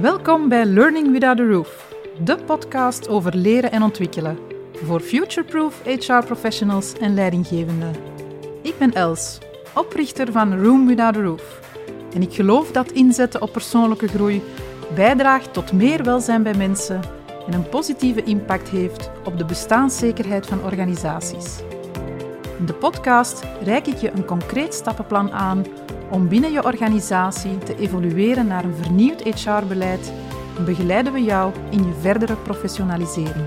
Welkom bij Learning Without a Roof, de podcast over leren en ontwikkelen voor future-proof HR-professionals en leidinggevenden. Ik ben Els, oprichter van Room Without a Roof. En ik geloof dat inzetten op persoonlijke groei bijdraagt tot meer welzijn bij mensen en een positieve impact heeft op de bestaanszekerheid van organisaties. In de podcast reik ik je een concreet stappenplan aan om binnen je organisatie te evolueren naar een vernieuwd HR-beleid en begeleiden we jou in je verdere professionalisering.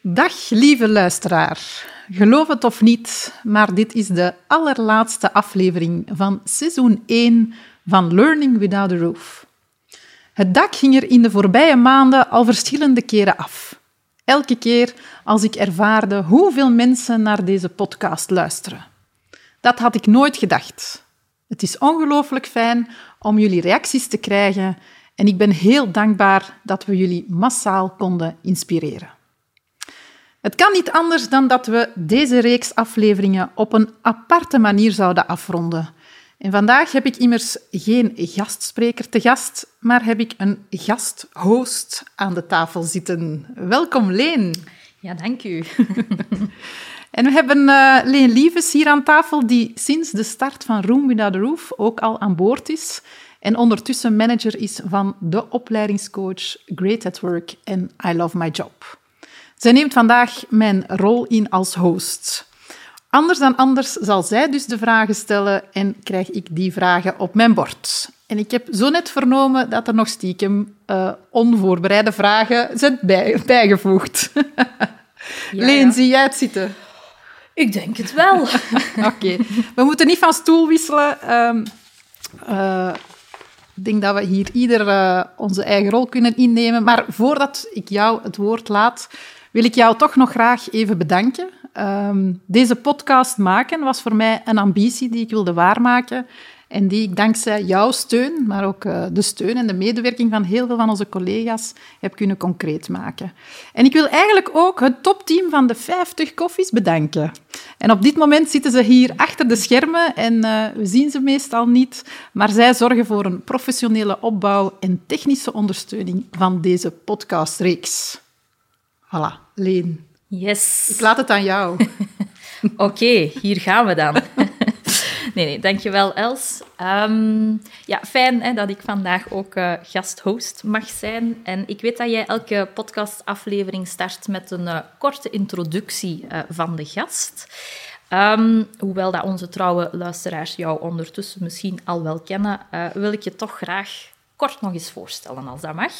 Dag lieve luisteraar. Geloof het of niet, maar dit is de allerlaatste aflevering van seizoen 1 van Learning Without a Roof. Het dak ging er in de voorbije maanden al verschillende keren af. Elke keer als ik ervaarde hoeveel mensen naar deze podcast luisteren. Dat had ik nooit gedacht. Het is ongelooflijk fijn om jullie reacties te krijgen en ik ben heel dankbaar dat we jullie massaal konden inspireren. Het kan niet anders dan dat we deze reeks afleveringen op een aparte manier zouden afronden. En vandaag heb ik immers geen gastspreker te gast, maar heb ik een gasthost aan de tafel zitten. Welkom, Leen. Ja, dank u. en we hebben uh, Leen Lieves hier aan tafel, die sinds de start van Room Without a Roof ook al aan boord is en ondertussen manager is van de opleidingscoach Great at Work en I Love My Job. Zij neemt vandaag mijn rol in als host. Anders dan anders zal zij dus de vragen stellen en krijg ik die vragen op mijn bord. En ik heb zo net vernomen dat er nog stiekem uh, onvoorbereide vragen zijn bij, bijgevoegd. Ja, Leen, zie jij het zitten? Ik denk het wel. Oké, we moeten niet van stoel wisselen. Um, uh, ik denk dat we hier ieder uh, onze eigen rol kunnen innemen. Maar voordat ik jou het woord laat, wil ik jou toch nog graag even bedanken. Um, deze podcast maken was voor mij een ambitie die ik wilde waarmaken en die ik dankzij jouw steun, maar ook uh, de steun en de medewerking van heel veel van onze collega's heb kunnen concreet maken. En ik wil eigenlijk ook het topteam van de 50 koffies bedanken. En op dit moment zitten ze hier achter de schermen en uh, we zien ze meestal niet, maar zij zorgen voor een professionele opbouw en technische ondersteuning van deze podcastreeks. Voilà, Leen. Yes. Ik laat het aan jou. Oké, hier gaan we dan. nee, nee, dankjewel Els. Um, ja, fijn hè, dat ik vandaag ook uh, gasthost mag zijn. En ik weet dat jij elke podcastaflevering start met een uh, korte introductie uh, van de gast. Um, hoewel dat onze trouwe luisteraars jou ondertussen misschien al wel kennen, wil ik je toch graag kort nog eens voorstellen, als dat mag.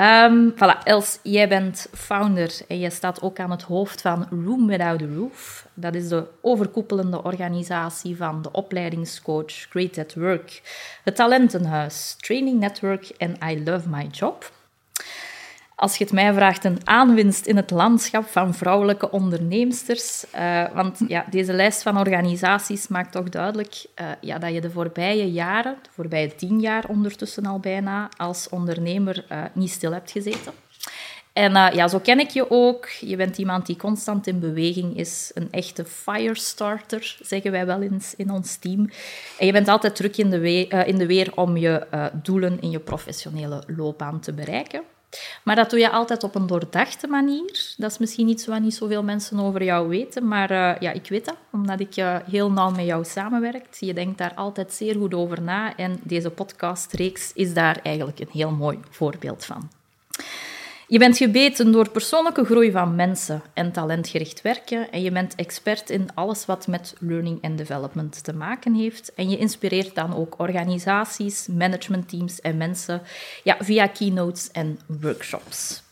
Um, voilà, Els, jij bent founder en je staat ook aan het hoofd van Room Without a Roof. Dat is de overkoepelende organisatie van de opleidingscoach Great at Work, het Talentenhuis, Training Network en I Love My Job als je het mij vraagt, een aanwinst in het landschap van vrouwelijke onderneemsters. Uh, want ja, deze lijst van organisaties maakt toch duidelijk uh, ja, dat je de voorbije jaren, de voorbije tien jaar ondertussen al bijna, als ondernemer uh, niet stil hebt gezeten. En ja, zo ken ik je ook. Je bent iemand die constant in beweging is. Een echte firestarter, zeggen wij wel eens in ons team. En je bent altijd druk in de, in de weer om je doelen in je professionele loopbaan te bereiken. Maar dat doe je altijd op een doordachte manier. Dat is misschien iets wat niet zoveel mensen over jou weten, maar uh, ja, ik weet dat, omdat ik uh, heel nauw met jou samenwerk. Je denkt daar altijd zeer goed over na en deze podcastreeks is daar eigenlijk een heel mooi voorbeeld van. Je bent gebeten door persoonlijke groei van mensen en talentgericht werken en je bent expert in alles wat met learning en development te maken heeft. En je inspireert dan ook organisaties, managementteams en mensen ja, via keynotes en workshops.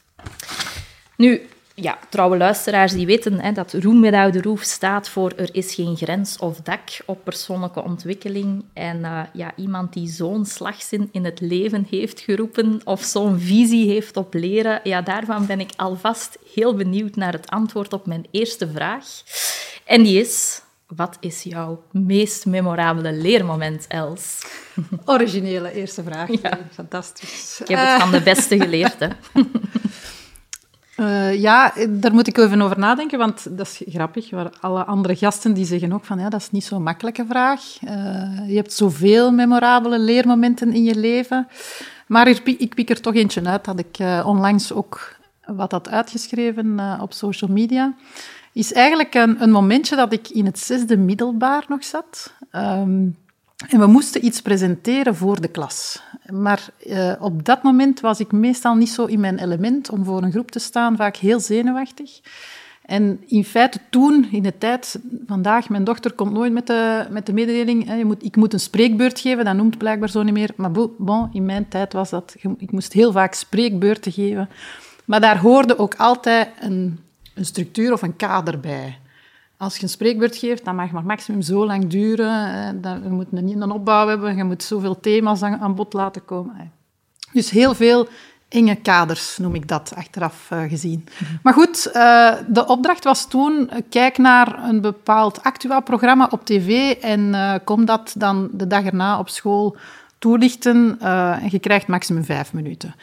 Nu, ja, trouwe luisteraars die weten hè, dat Room Without the Roof staat voor er is geen grens of dak op persoonlijke ontwikkeling. En uh, ja, iemand die zo'n slagzin in het leven heeft geroepen of zo'n visie heeft op leren, ja, daarvan ben ik alvast heel benieuwd naar het antwoord op mijn eerste vraag. En die is, wat is jouw meest memorabele leermoment, Els? Originele eerste vraag. Ja. Fantastisch. Ik heb het van de beste geleerd, hè. Uh, ja, daar moet ik even over nadenken, want dat is grappig. Waar alle andere gasten die zeggen ook van, ja, dat is niet zo'n makkelijke vraag. Uh, je hebt zoveel memorabele leermomenten in je leven. Maar ik pik er toch eentje uit dat ik uh, onlangs ook wat had uitgeschreven op social media. Is eigenlijk een, een, momentje dat ik in het zesde middelbaar nog zat. Um, en we moesten iets presenteren voor de klas. Maar uh, op dat moment was ik meestal niet zo in mijn element om voor een groep te staan, vaak heel zenuwachtig. En in feite toen, in de tijd, vandaag, mijn dochter komt nooit met de, met de mededeling, hè, je moet, ik moet een spreekbeurt geven, dat noemt blijkbaar zo niet meer. Maar bon, in mijn tijd was dat, ik moest heel vaak spreekbeurten geven. Maar daar hoorde ook altijd een, een structuur of een kader bij. Als je een spreekbeurt geeft, dan mag maar maximum zo lang duren. Dan, we moeten niet een opbouw hebben. Je moet zoveel thema's aan, bod laten komen. Dus heel veel enge kaders, noem ik dat, achteraf uh, gezien. Maar goed, uh, de opdracht was toen, uh, kijk naar een bepaald Actua-programma op tv en kom dat dan de dag erna op school toelichten en je krijgt maximum vijf minuten.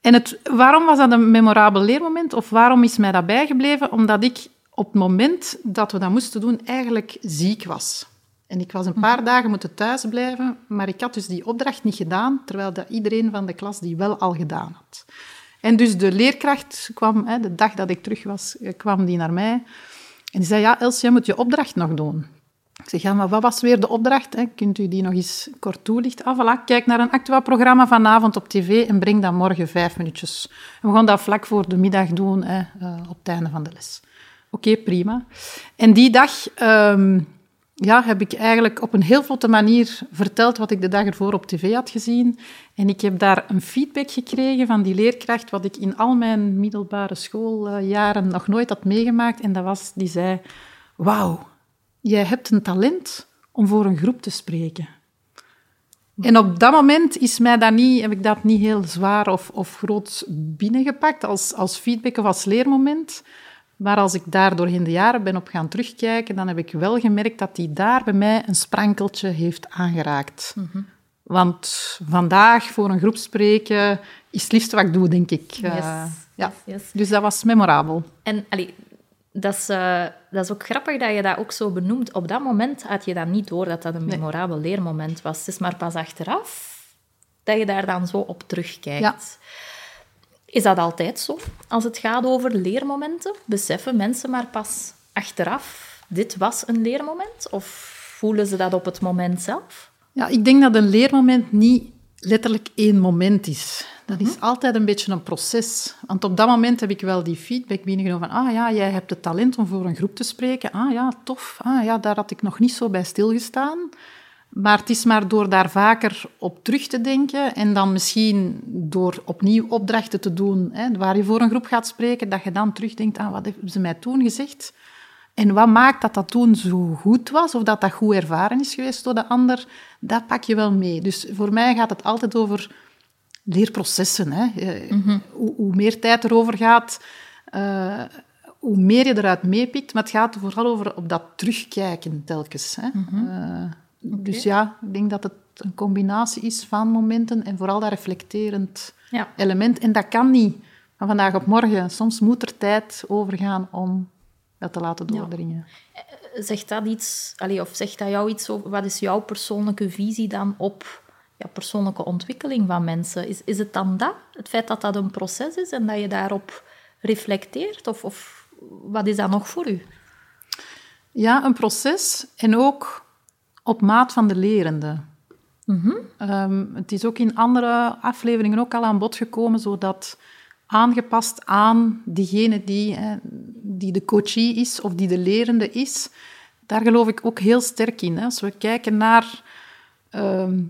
En het, waarom was dat een memorabel leermoment of waarom is mij dat bijgebleven? Omdat ik op het moment dat we dat moesten doen, eigenlijk ziek was. En ik was een paar dagen moeten thuisblijven, maar ik had dus die opdracht niet gedaan, terwijl dat iedereen van de klas die wel al gedaan had. En dus de leerkracht kwam, hè, de dag dat ik terug was, eh, kwam die naar mij. En die zei, ja, Els, jij moet je opdracht nog doen. Ik zeg, ja, maar wat was weer de opdracht? Hè? Kunt u die nog eens kort toelichten? Ah, voilà, kijk naar een Actua-programma vanavond op tv en breng dat morgen vijf minuutjes. we gaan dat vlak voor de middag doen, hè, eh, op het einde van de les. Oké, prima. En die dag ehm, ja, heb ik eigenlijk op een heel vlotte manier verteld wat ik de dag ervoor op tv had gezien. En ik heb daar een feedback gekregen van die leerkracht, wat ik in al mijn middelbare schooljaren nog nooit had meegemaakt. En dat was, die zei, wauw, jij hebt een talent om voor een groep te spreken. En op dat moment is mij dat niet, heb ik dat niet heel zwaar of, of groot binnengepakt als, als feedback of als leermoment. Maar als ik daar doorheen de jaren ben op gaan terugkijken, dan heb ik wel gemerkt dat die daar bij mij een sprankeltje heeft aangeraakt. Mhm. Want vandaag voor een groep spreken is het liefste wat ik doe, denk ik. Yes. Uh, ja. Yes. Dus dat was memorabel. En allee, dat, is, uh, dat is ook grappig dat je dat ook zo benoemt. Op dat moment had je dat niet door dat dat een memorabel leermoment was. Het is maar pas achteraf dat je daar dan zo op terugkijkt. Ja. Is dat altijd zo? Als het gaat over leermomenten, beseffen mensen maar pas achteraf, dit was een leermoment? Of voelen ze dat op het moment zelf? Ja, ik denk dat een leermoment niet letterlijk één moment is. Dat is mhm. altijd een beetje een proces. Want op dat moment heb ik wel die feedback binnengenomen van ah ja, jij hebt het talent om voor een groep te spreken. Ah ja, tof. Ah ja, daar had ik nog niet zo bij stilgestaan. Maar het is maar door daar vaker op terug te denken en dan misschien door opnieuw opdrachten te doen hè, waar je voor een groep gaat spreken, dat je dan terugdenkt aan wat hebben ze mij toen gezegd en wat maakt dat dat toen zo goed was of dat dat goed ervaren is geweest door de ander, dat pak je wel mee. Dus voor mij gaat het altijd over leerprocessen. Hè. Mhm. hoe, hoe, meer tijd erover gaat, uh, hoe meer je eruit meepikt, maar het gaat vooral over op dat terugkijken telkens. Hè. Mhm. Uh, dus ja, ik denk dat het een combinatie is van momenten en vooral dat reflecterend element. En dat kan niet van vandaag op morgen. Soms moet er tijd overgaan om dat te laten doordringen. Ja. Eh, zegt dat iets, of zegt dat jou iets over, wat is jouw persoonlijke visie dan op ja, persoonlijke ontwikkeling van mensen? Is, is het dan dat? Het feit dat dat een proces is en dat je daarop reflecteert? Of, of wat is dat nog voor u? Ja, een proces en ook op maat van de lerende. Mhm. Ehm, het is ook in andere afleveringen ook al aan bod gekomen, zodat aangepast aan diegene die, die de coachie is of die de lerende is, daar geloof ik ook heel sterk in. Hè. Als we kijken naar ehm,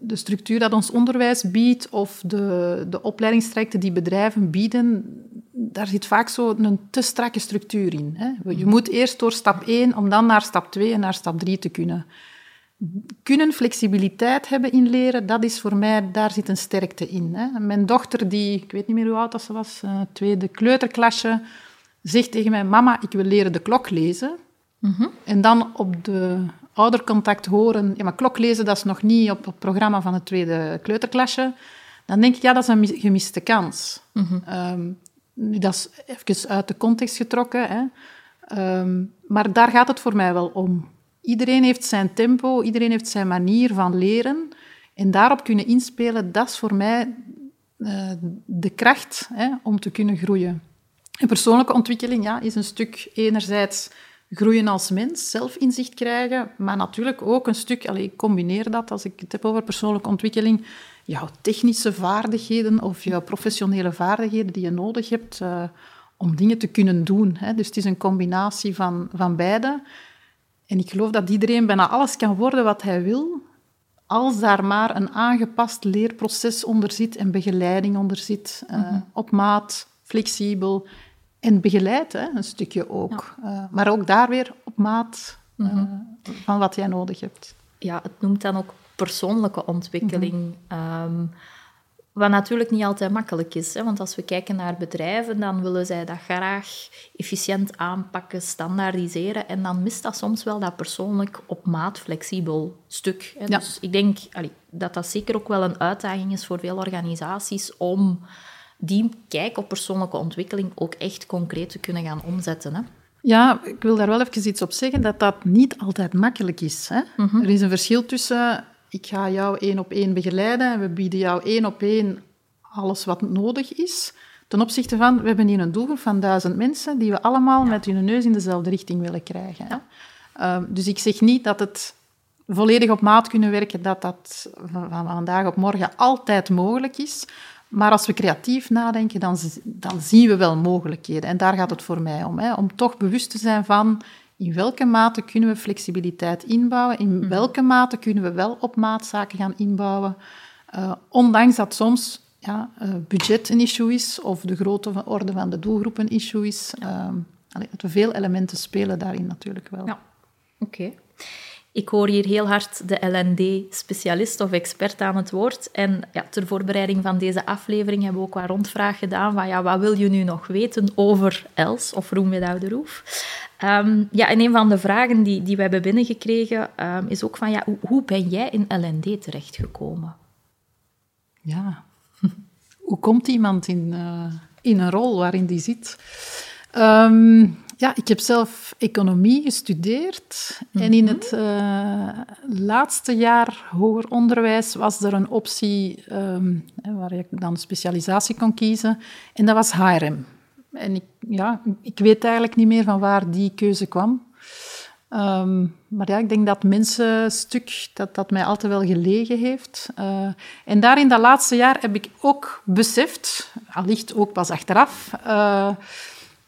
de structuur dat ons onderwijs biedt of de, de opleidingstrajecten die bedrijven bieden, daar zit vaak zo een te strakke structuur in. Hè. Je mhm. moet eerst door stap 1 om dan naar stap 2 en naar stap 3 te kunnen. Kunnen flexibiliteit hebben in leren, dat is voor mij, daar zit een sterkte in. Hè. Mijn dochter, die, ik weet niet meer hoe oud ze was, uh, tweede kleuterklasje, zegt tegen mij, mama, ik wil leren de klok lezen. Mhm. En dan op de oudercontact horen, ja, maar klok lezen, dat is nog niet op het programma van het tweede kleuterklasje. Dan denk ik, ja, dat is een gemiste kans. Mhm. Ehm, dat is even uit de context getrokken. Hè. Ehm, maar daar gaat het voor mij wel om. Iedereen heeft zijn tempo, iedereen heeft zijn manier van leren. En daarop kunnen inspelen, dat is voor mij uh, de kracht hè, om te kunnen groeien. En persoonlijke ontwikkeling ja, is een stuk enerzijds groeien als mens, zelfinzicht krijgen, maar natuurlijk ook een stuk, allez, ik combineer dat als ik het heb over persoonlijke ontwikkeling, jouw technische vaardigheden of jouw professionele vaardigheden die je nodig hebt uh, om dingen te kunnen doen. Hè. Dus het is een combinatie van, van beide. En ik geloof dat iedereen bijna alles kan worden wat hij wil, als daar maar een aangepast leerproces onder zit en begeleiding onder zit, uh, op maat, flexibel en begeleid, hè, een stukje ook. Ja. Uh, maar ook daar weer op maat uh, mm -hmm. van wat jij nodig hebt. Ja, het noemt dan ook persoonlijke ontwikkeling. Mm -hmm. um, wat natuurlijk niet altijd makkelijk is. Hè? Want als we kijken naar bedrijven, dan willen zij dat graag efficiënt aanpakken, standaardiseren. En dan mist dat soms wel dat persoonlijk op maat flexibel stuk. Hè? Ja. Dus ik denk allee, dat dat zeker ook wel een uitdaging is voor veel organisaties om die kijk op persoonlijke ontwikkeling ook echt concreet te kunnen gaan omzetten. Hè? Ja, ik wil daar wel even iets op zeggen, dat dat niet altijd makkelijk is. Hè? Mm -hmm. Er is een verschil tussen ik ga jou één op één begeleiden en we bieden jou één op één alles wat nodig is. Ten opzichte van, we hebben hier een doelgroep van duizend mensen die we allemaal ja. met hun neus in dezelfde richting willen krijgen. Ja. Uh, dus ik zeg niet dat het volledig op maat kunnen werken, dat dat van vandaag op morgen altijd mogelijk is. Maar als we creatief nadenken, dan, dan zien we wel mogelijkheden. En daar gaat het voor mij om. Hè? Om toch bewust te zijn van in welke mate kunnen we flexibiliteit inbouwen? In mhm. welke mate kunnen we wel op maat zaken gaan inbouwen? Uh, ondanks dat soms ja, uh, budget een issue is of de grote orde van de doelgroep een issue is. Uh, allee, veel elementen spelen daarin natuurlijk wel. Ja, oké. Okay. Ik hoor hier heel hard de LND-specialist of expert aan het woord. En ja, ter voorbereiding van deze aflevering hebben we ook wat rondvraag gedaan van ja, wat wil je nu nog weten over Els of Roem Without the Roof? Um, ja, en een van de vragen die, die we hebben binnengekregen um, is ook van ja, hoe, ben jij in LND terechtgekomen? Ja, hoe komt iemand in, uh, in een rol waarin die zit? Um, ja, ik heb zelf economie gestudeerd. Mm -hmm. En in het uh, laatste jaar hoger onderwijs was er een optie um, waar ik dan specialisatie kon kiezen. En dat was HRM. En ik, ja, ik weet eigenlijk niet meer van waar die keuze kwam. Um, maar ja, ik denk dat mensenstuk, dat dat mij altijd wel gelegen heeft. Uh, en daar in dat laatste jaar heb ik ook beseft, allicht ook pas achteraf, uh,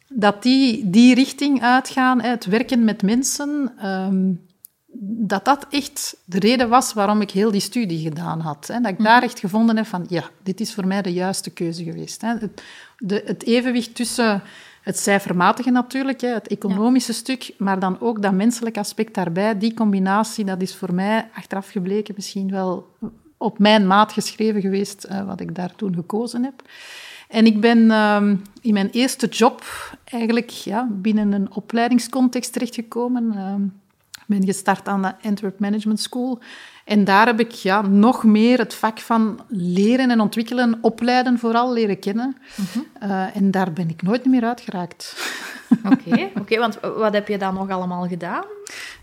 dat die, die richting uitgaan, het werken met mensen, um, dat dat echt de reden was waarom ik heel die studie gedaan had. Dat ik daar echt gevonden heb van, ja, dit is voor mij de juiste keuze geweest. Het, evenwicht tussen het cijfermatige natuurlijk, hè, het economische ja. stuk, maar dan ook dat menselijke aspect daarbij, die combinatie, dat is voor mij achteraf gebleken misschien wel op mijn maat geschreven geweest, uh, wat ik daar toen gekozen heb. En ik ben um, in mijn eerste job eigenlijk ja, binnen een opleidingscontext terechtgekomen. Um, ben gestart aan de Antwerp Management School. En daar heb ik ja, nog meer het vak van leren en ontwikkelen, opleiden vooral, leren kennen. -huh. uh, en daar ben ik nooit meer uitgeraakt. Oké, okay, okay, want wat heb je dan nog allemaal gedaan?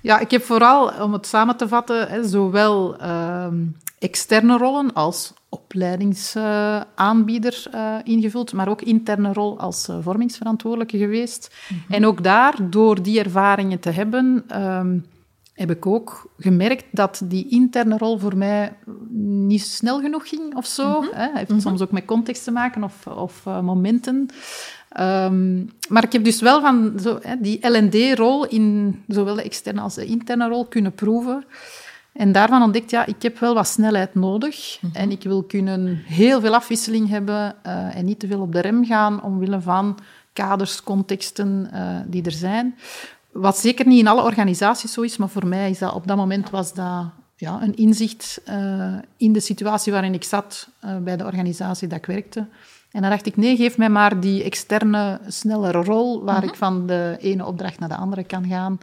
Ja, ik heb vooral, om het samen te vatten, hè, zowel uh, externe rollen als opleidingsaanbieder uh, ingevuld, maar ook interne rol als uh, vormingsverantwoordelijke geweest. Mm -hmm. En ook daar, door die ervaringen te hebben, um, heb ik ook gemerkt dat die interne rol voor mij niet snel genoeg ging of zo. Mm -hmm. Hè. Heeft mm -hmm. soms ook met context te maken of, of uh, momenten. Um, maar ik heb dus wel van zo, hè, die L&D-rol in zowel de externe als de interne rol kunnen proeven. En daarvan ontdekt, ja, ik heb wel wat snelheid nodig. Mm -hmm. En ik wil kunnen heel veel afwisseling hebben uh, en niet te veel op de rem gaan omwille van kaders, contexten uh, die er zijn. Wat zeker niet in alle organisaties zo is, maar voor mij is dat op dat moment was dat ja, een inzicht uh, in de situatie waarin ik zat bij de organisatie dat ik werkte. En dan dacht ik, nee, geef mij maar die externe, snellere rol waar mm -hmm. ik van de ene opdracht naar de andere kan gaan.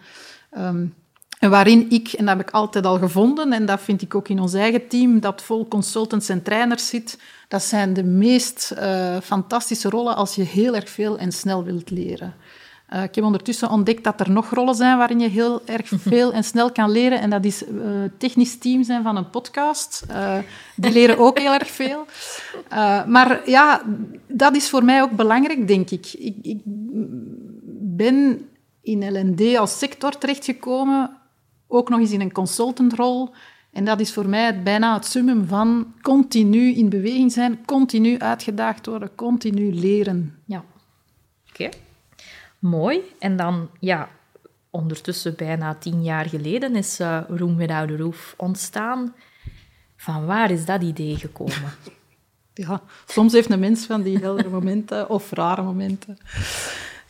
Um, En waarin ik, en dat heb ik altijd al gevonden, en dat vind ik ook in ons eigen team, dat vol consultants en trainers zit, dat zijn de meest uh, fantastische rollen als je heel erg veel en snel wilt leren. Uh, ik heb ondertussen ontdekt dat er nog rollen zijn waarin je heel erg veel en snel kan leren. En dat is uh, technisch team zijn van een podcast. Uh, die leren ook heel erg veel. maar ja, dat is voor mij ook belangrijk, denk ik. Ik, ik ben in L&D als sector terechtgekomen, ook nog eens in een consultantrol. En dat is voor mij het, bijna het summum van continu in beweging zijn, continu uitgedaagd worden, continu leren. Ja, oké. Mooi. En dan, ja, ondertussen bijna tien jaar geleden is uh, Room Without a Roof ontstaan. Van waar is dat idee gekomen? Ja, soms heeft een mens van die heldere momenten of rare momenten.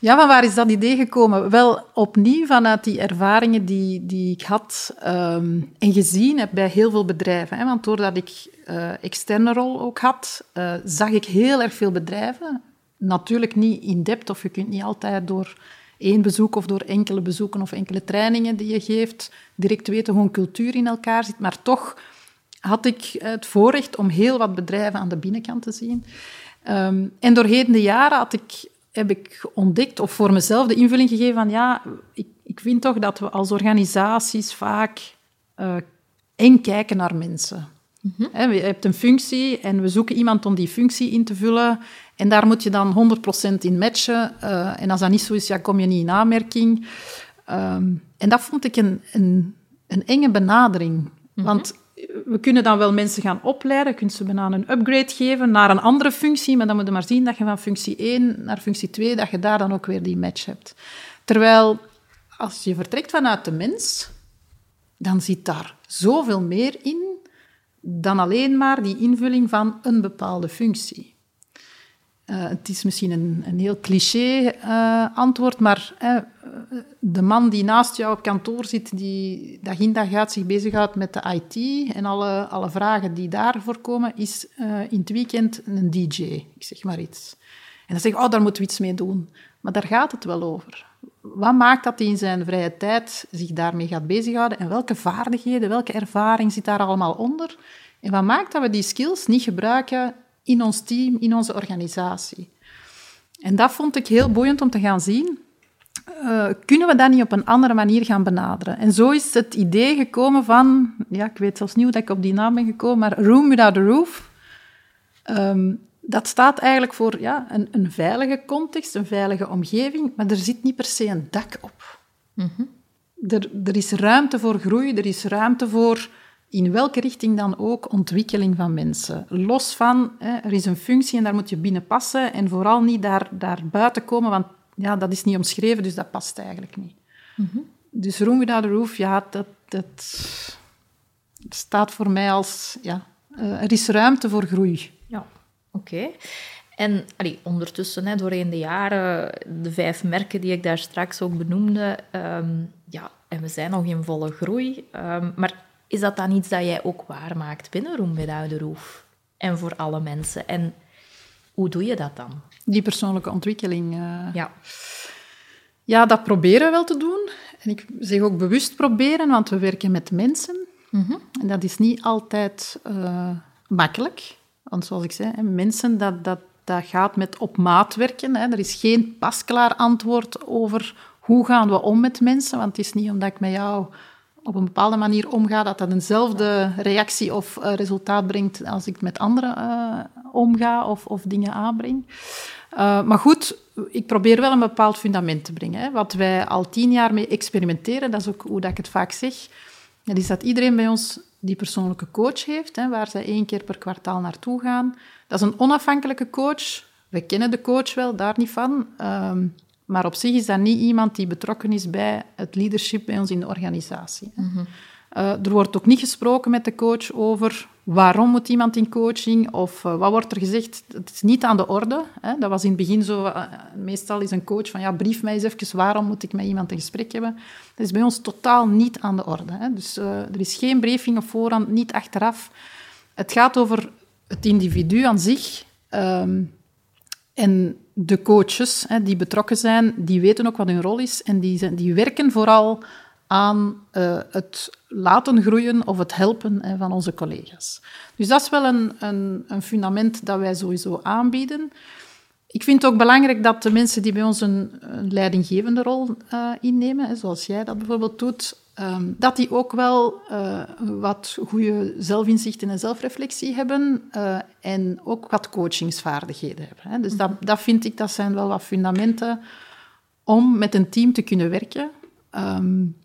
Ja, van waar is dat idee gekomen? Wel, opnieuw vanuit die ervaringen die, die ik had um, en gezien heb bij heel veel bedrijven. Hè? Want doordat ik uh, externe rol ook had, uh, zag ik heel erg veel bedrijven. Natuurlijk niet in depth, of je kunt niet altijd door één bezoek of door enkele bezoeken of enkele trainingen die je geeft, direct weten hoe een cultuur in elkaar zit. Maar toch had ik het voorrecht om heel wat bedrijven aan de binnenkant te zien. Um, en doorheen de jaren had ik heb ik ontdekt, of voor mezelf de invulling gegeven van ja, ik, ik vind toch dat we als organisaties vaak uh, eng kijken naar mensen. Mm je hebt een functie en we zoeken iemand om die functie in te vullen. En daar moet je dan 100% in matchen. Uh, en als dat niet zo is, ja, kom je niet in aanmerking. Um, en dat vond ik een, een, een enge benadering. Mm -hmm. Want we kunnen dan wel mensen gaan opleiden, kunnen ze bijna een upgrade geven naar een andere functie, maar dan moet je maar zien dat je van functie 1 naar functie 2, dat je daar dan ook weer die match hebt. Terwijl, als je vertrekt vanuit de mens, dan zit daar zoveel meer in dan alleen maar die invulling van een bepaalde functie. Uh, het is misschien een, heel cliché uh, antwoord, maar de man die naast jou op kantoor zit, die dag in dag uit zich bezighoudt met de IT en alle, alle vragen die daarvoor komen, is in het weekend een DJ, ik zeg maar iets. En dan zeg ik, oh, daar moeten we iets mee doen. Maar daar gaat het wel over. Wat maakt dat hij in zijn vrije tijd zich daarmee gaat bezighouden en welke vaardigheden, welke ervaring zit daar allemaal onder? En wat maakt dat we die skills niet gebruiken in ons team, in onze organisatie. En dat vond ik heel boeiend om te gaan zien. Uh, kunnen we dat niet op een andere manier gaan benaderen? En zo is het idee gekomen van, ja, ik weet zelfs niet hoe ik op die naam ben gekomen, maar Room Without a Roof. Um, dat staat eigenlijk voor ja, een, een, veilige context, een veilige omgeving, maar er zit niet per se een dak op. Mm -hmm. er, er is ruimte voor groei, er is ruimte voor in welke richting dan ook ontwikkeling van mensen. Los van, hè, er is een functie en daar moet je binnen passen en vooral niet daar, daar buiten komen, want ja, dat is niet omschreven, dus dat past eigenlijk niet. Mm -hmm. Dus Room Without a Roof, ja, dat, dat staat voor mij als, ja, uh, er is ruimte voor groei. Ja, oké. Okay. En allee, ondertussen, hè, doorheen de jaren, de vijf merken die ik daar straks ook benoemde, um, ja, en we zijn nog in volle groei. Um, maar is dat dan iets dat jij ook waarmaakt binnen Room Without Roof? En voor alle mensen. En hoe doe je dat dan? Die persoonlijke ontwikkeling. Uh... Ja. Ja, dat proberen we wel te doen. En ik zeg ook bewust proberen, want we werken met mensen. Mm -hmm. En dat is niet altijd uh, makkelijk. Want zoals ik zei, mensen, dat, dat, dat gaat met op maat werken. Hè. Er is geen pasklaar antwoord over hoe gaan we om met mensen. Want het is niet omdat ik met jou op een bepaalde manier omga, dat dat eenzelfde reactie of uh, resultaat brengt als ik met anderen uh, omga of, of dingen aanbreng. Uh, maar goed, ik probeer wel een bepaald fundament te brengen. Hè. Wat wij al tien jaar mee experimenteren, dat is ook hoe dat ik het vaak zeg, dat is dat iedereen bij ons die persoonlijke coach heeft, hè, waar zij één keer per kwartaal naartoe gaan. Dat is een onafhankelijke coach. We kennen de coach wel, daar niet van. Ehm, maar op zich is dat niet iemand die betrokken is bij het leadership bij ons in de organisatie. Mm -hmm. uh, er wordt ook niet gesproken met de coach over waarom moet iemand in coaching of uh, wat wordt er gezegd. Het is niet aan de orde. Hè. Dat was in het begin zo. Uh, meestal is een coach van ja, brief mij eens even waarom moet ik met iemand een gesprek hebben. Dat is bij ons totaal niet aan de orde. Hè. Dus er is geen briefing op voorhand, niet achteraf. Het gaat over het individu aan zich. Um, en de coaches hè, die betrokken zijn, die weten ook wat hun rol is en die, die werken vooral aan uh, het laten groeien of het helpen hè, van onze collega's. Dus dat is wel een, een, een, fundament dat wij sowieso aanbieden. Ik vind het ook belangrijk dat de mensen die bij ons een, een leidinggevende rol uh, innemen, zoals jij dat bijvoorbeeld doet, um, dat die ook wel uh, wat goede zelfinzichten en zelfreflectie hebben en ook wat coachingsvaardigheden hebben. Hè. Dus dat, dat vind ik, dat zijn wel wat fundamenten om met een team te kunnen werken. Um,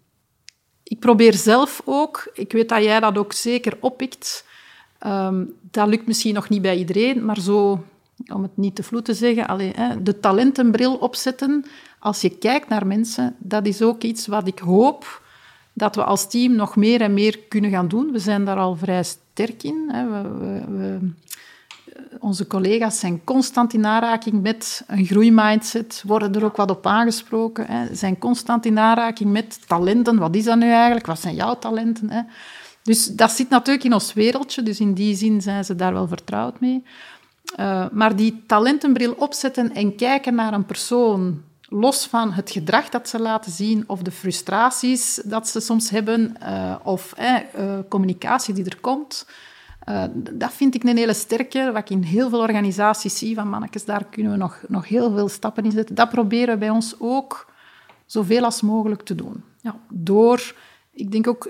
ik probeer zelf ook, ik weet dat jij dat ook zeker oppikt, um, dat lukt misschien nog niet bij iedereen, maar zo, om het niet te vloed te zeggen, allee, hè, de talentenbril opzetten als je kijkt naar mensen, dat is ook iets wat ik hoop dat we als team nog meer en meer kunnen gaan doen. We zijn daar al vrij sterk in. Hè. We, we, onze collega's zijn constant in aanraking met een groeimindset, worden er ook wat op aangesproken, hè, zijn constant in aanraking met talenten. Wat is dat nu eigenlijk? Wat zijn jouw talenten? Hè? Dus dat zit natuurlijk in ons wereldje, dus in die zin zijn ze daar wel vertrouwd mee. Uh, maar die talentenbril opzetten en kijken naar een persoon, los van het gedrag dat ze laten zien of de frustraties dat ze soms hebben, uh, of uh, communicatie die er komt, uh, dat vind ik een hele sterke, wat ik in heel veel organisaties zie, van mannetjes, daar kunnen we nog, nog heel veel stappen in zetten. Dat proberen we bij ons ook zoveel als mogelijk te doen. Ja, door, ik denk ook,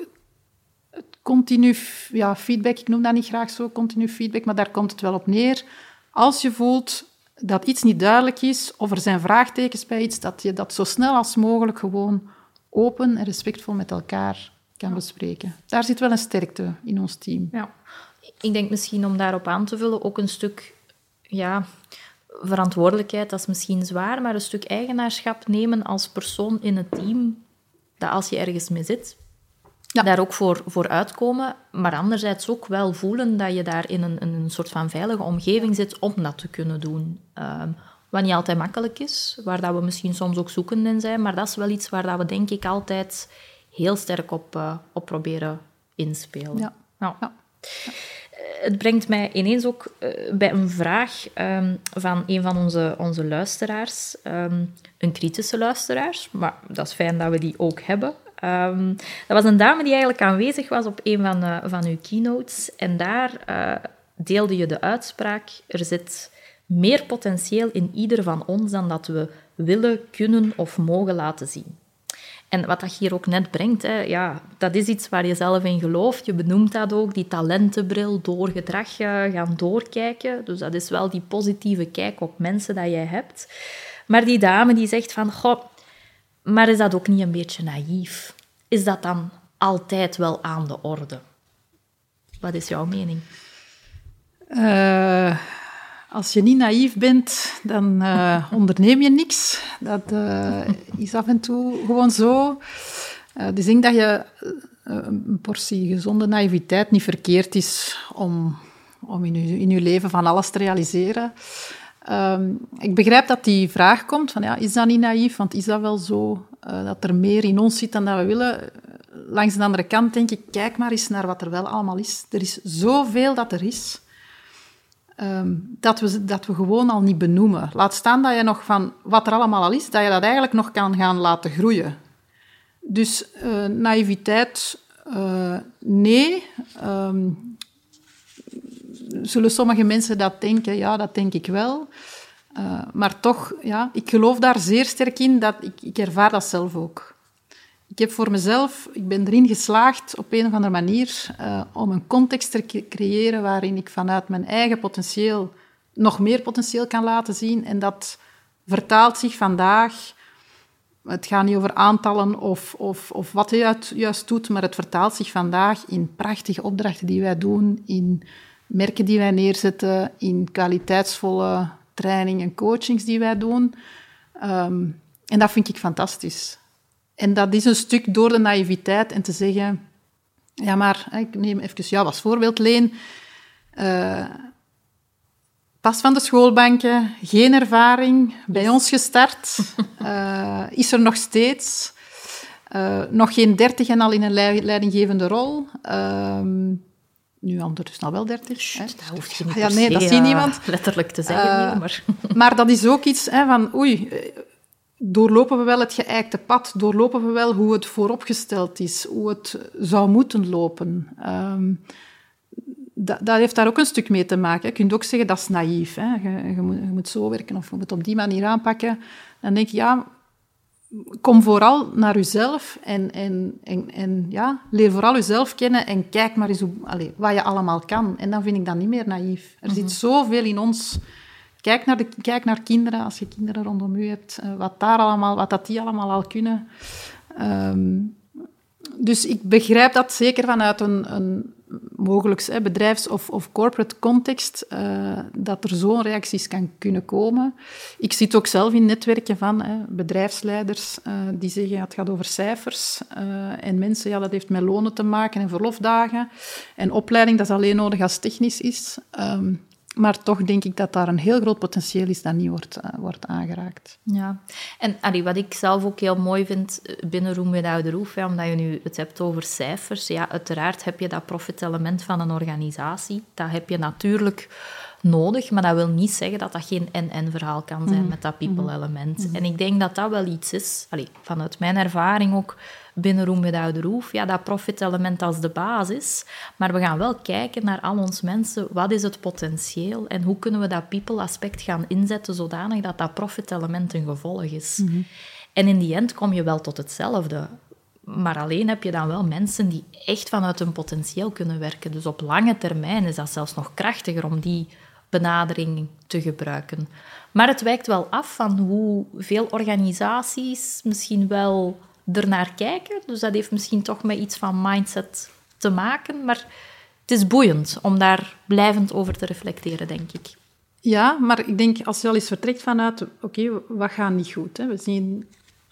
het continu ja, feedback, ik noem dat niet graag zo, continu feedback, maar daar komt het wel op neer. Als je voelt dat iets niet duidelijk is, of er zijn vraagtekens bij iets, dat je dat zo snel als mogelijk gewoon open en respectvol met elkaar kan bespreken. Daar zit wel een sterkte in ons team. Ja ik denk misschien om daarop aan te vullen ook een stuk ja, verantwoordelijkheid, dat is misschien zwaar, maar een stuk eigenaarschap nemen als persoon in het team, dat als je ergens mee zit, ja. daar ook voor, voor uitkomen, maar anderzijds ook wel voelen dat je daar in een, een soort van veilige omgeving zit om dat te kunnen doen. Um, wat niet altijd makkelijk is, waar dat we misschien soms ook zoekend in zijn, maar dat is wel iets waar dat we denk ik altijd heel sterk op, uh, op proberen inspelen. Ja. ja. ja het brengt mij ineens ook uh, bij een vraag um, van een van onze, onze luisteraars. Um, een kritische luisteraar, maar dat is fijn dat we die ook hebben. Um, dat was een dame die eigenlijk aanwezig was op een van, uh, van uw keynotes. En daar uh, deelde je de uitspraak: er zit meer potentieel in ieder van ons dan dat we willen, kunnen of mogen laten zien. En wat dat hier ook net brengt, hè, ja, dat is iets waar je zelf in gelooft. Je benoemt dat ook, die talentenbril, door gedrag gaan doorkijken. Dus dat is wel die positieve kijk op mensen dat jij hebt. Maar die dame die zegt van, goh, maar is dat ook niet een beetje naïef? Is dat dan altijd wel aan de orde? Wat is jouw mening? Uh, als je niet naïef bent, dan uh, onderneem je niks. Dat uh, is af en toe gewoon zo. Dus ik denk dat je een portie gezonde naïviteit niet verkeerd is om, om in, in je leven van alles te realiseren. Um, ik begrijp dat die vraag komt van, ja, is dat niet naïef? Want is dat wel zo dat er meer in ons zit dan dat we willen? Langs de andere kant denk ik, kijk maar eens naar wat er wel allemaal is. Er is zoveel dat er is. Um, dat, we, dat we gewoon al niet benoemen. Laat staan dat je nog van wat er allemaal al is, dat je dat eigenlijk nog kan gaan laten groeien. Dus uh, naïviteit, uh, nee. Um, zullen sommige mensen dat denken? Ja, dat denk ik wel. Uh, maar toch, ja, ik geloof daar zeer sterk in. Dat ik, ik ervaar dat zelf ook. Ik heb voor mezelf, ik ben erin geslaagd op een of andere manier uh, om een context te creëren waarin ik vanuit mijn eigen potentieel nog meer potentieel kan laten zien. En dat vertaalt zich vandaag. Het gaat niet over aantallen of, of, of wat je juist doet, maar het vertaalt zich vandaag in prachtige opdrachten die wij doen, in merken die wij neerzetten, in kwaliteitsvolle training en coachings die wij doen. Um, en dat vind ik fantastisch. En dat is een stuk door de naïviteit en te zeggen... Ja, maar ik neem even jou als voorbeeld, Leen. Uh, pas van de schoolbanken, geen ervaring, bij ons gestart. Uh, is er nog steeds. Uh, nog geen dertig en al in een leidinggevende rol. Ehm, nu ondertussen al wel dertig. Dat hoeft je niet ja, nee, dat zie niemand. letterlijk te zeggen. maar. maar dat is ook iets hè, van... Oei, doorlopen we wel het geëikte pad? Doorlopen we wel hoe het vooropgesteld is, hoe het zou moeten lopen? Um, dat, dat, heeft daar ook een stuk mee te maken. Je kunt ook zeggen dat is naïef. Hè? Je, je, moet, je, moet, zo werken of je moet op die manier aanpakken. Dan denk je, ja, kom vooral naar jezelf en, en, en, en ja, leer vooral jezelf kennen en kijk maar eens hoe, allez, wat je allemaal kan. En dan vind ik dat niet meer naïef. Er zit mhm. zoveel in ons. Kijk naar, de, kijk naar kinderen, als je kinderen rondom je hebt, eh, wat, daar allemaal, wat dat die allemaal al kunnen. Um, dus ik begrijp dat zeker vanuit een, een mogelijk bedrijfs- of, of, corporate context, uh, dat er zo'n reacties kan kunnen komen. Ik zit ook zelf in netwerken van hè, bedrijfsleiders uh, die zeggen het gaat over cijfers. Uh, en mensen, ja, dat heeft met lonen te maken en verlofdagen. En opleiding, dat is alleen nodig als technisch is. Um, maar toch denk ik dat daar een heel groot potentieel is dat niet wordt, uh, wordt aangeraakt. Ja, en allee, wat ik zelf ook heel mooi vind eh, binnen Room Without the Roof, hè, omdat je nu het hebt over cijfers, ja, uiteraard heb je dat profitelement van een organisatie. Dat heb je natuurlijk nodig, maar dat wil niet zeggen dat dat geen en-en-verhaal kan zijn mm. met dat people-element. Mm. En ik denk dat dat wel iets is, allee, vanuit mijn ervaring ook, binnen Room Without Roof, ja, dat profit-element als de basis. Maar we gaan wel kijken naar al ons mensen, wat is het potentieel en hoe kunnen we dat people-aspect gaan inzetten zodanig dat dat profit-element een gevolg is. Mhm. En in die end kom je wel tot hetzelfde. Maar alleen heb je dan wel mensen die echt vanuit hun potentieel kunnen werken. Dus op lange termijn is dat zelfs nog krachtiger om die benadering te gebruiken. Maar het wijkt wel af van hoe veel organisaties misschien wel ernaar kijken. Dus dat heeft misschien toch met iets van mindset te maken. Maar het is boeiend om daar blijvend over te reflecteren, denk ik. Ja, maar ik denk als je al eens vertrekt vanuit, oké, wat gaat niet goed? Hè? We zien,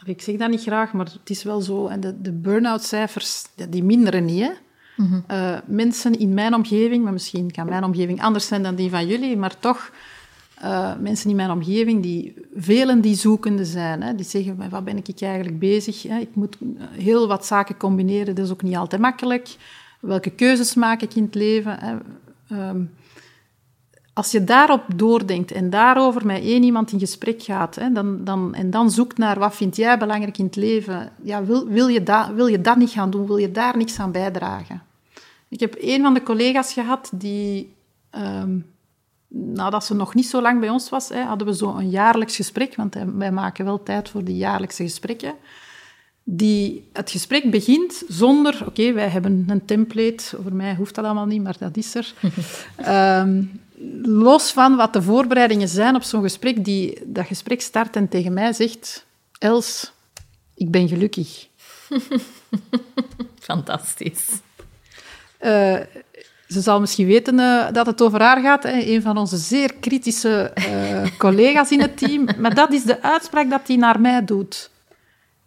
ik zeg dat niet graag, maar het is wel zo. En de, de burn-out cijfers, die minderen niet. Hè? Mhm. Eh, mensen in mijn omgeving, maar misschien kan mijn omgeving anders zijn dan die van jullie, maar toch uh, mensen in mijn omgeving, die, velen die zoekende zijn, hè, die zeggen, wat ben ik eigenlijk bezig? Hè? Ik moet heel wat zaken combineren, dat is ook niet altijd makkelijk. Welke keuzes maak ik in het leven? Um, als je daarop doordenkt en daarover met één iemand in gesprek gaat, hè, dan, dan, en dan zoekt naar wat vind jij belangrijk in het leven, ja, wil, wil, je dat, wil je dat niet gaan doen? Wil je daar niks aan bijdragen? Ik heb een van de collega's gehad die um, nadat ze nog niet zo lang bij ons was, hè, hadden we zo een jaarlijks gesprek, want wij maken wel tijd voor die jaarlijkse gesprekken. Die, het gesprek begint zonder, oké, wij hebben een template, voor mij hoeft dat allemaal niet, maar dat is er. um, los van wat de voorbereidingen zijn op zo'n gesprek, die dat gesprek start en tegen mij zegt, Els, ik ben gelukkig. Fantastisch. Uh, ze zal misschien weten uh, dat het over haar gaat, hè, een van onze zeer kritische uh, collega's in het team. Maar dat is de uitspraak dat hij naar mij doet.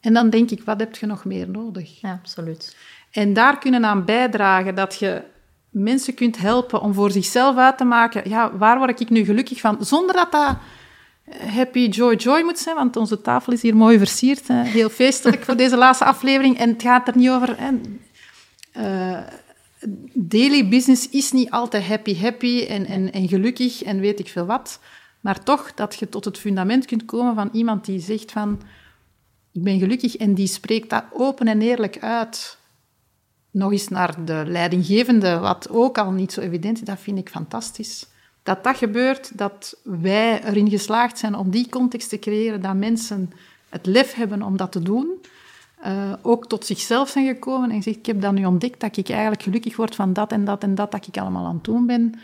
En dan denk ik, wat heb je nog meer nodig? Ja, absoluut. En daar kunnen aan bijdragen dat je mensen kunt helpen om voor zichzelf uit te maken, ja, waar word ik nu gelukkig van? Zonder dat dat happy joy joy moet zijn, want onze tafel is hier mooi versierd. Hè. Heel feestelijk voor deze laatste aflevering. En het gaat er niet over... Hè, uh, daily business is niet altijd happy, happy en, en, en gelukkig en weet ik veel wat. Maar toch dat je tot het fundament kunt komen van iemand die zegt van... Ik ben gelukkig en die spreekt dat open en eerlijk uit. Nog eens naar de leidinggevende, wat ook al niet zo evident is. Dat vind ik fantastisch. Dat dat gebeurt, dat wij erin geslaagd zijn om die context te creëren, dat mensen het lef hebben om dat te doen uh, ook tot zichzelf zijn gekomen en gezegd, ik heb dat nu ontdekt, dat ik eigenlijk gelukkig word van dat en dat en dat, dat ik allemaal aan het doen ben.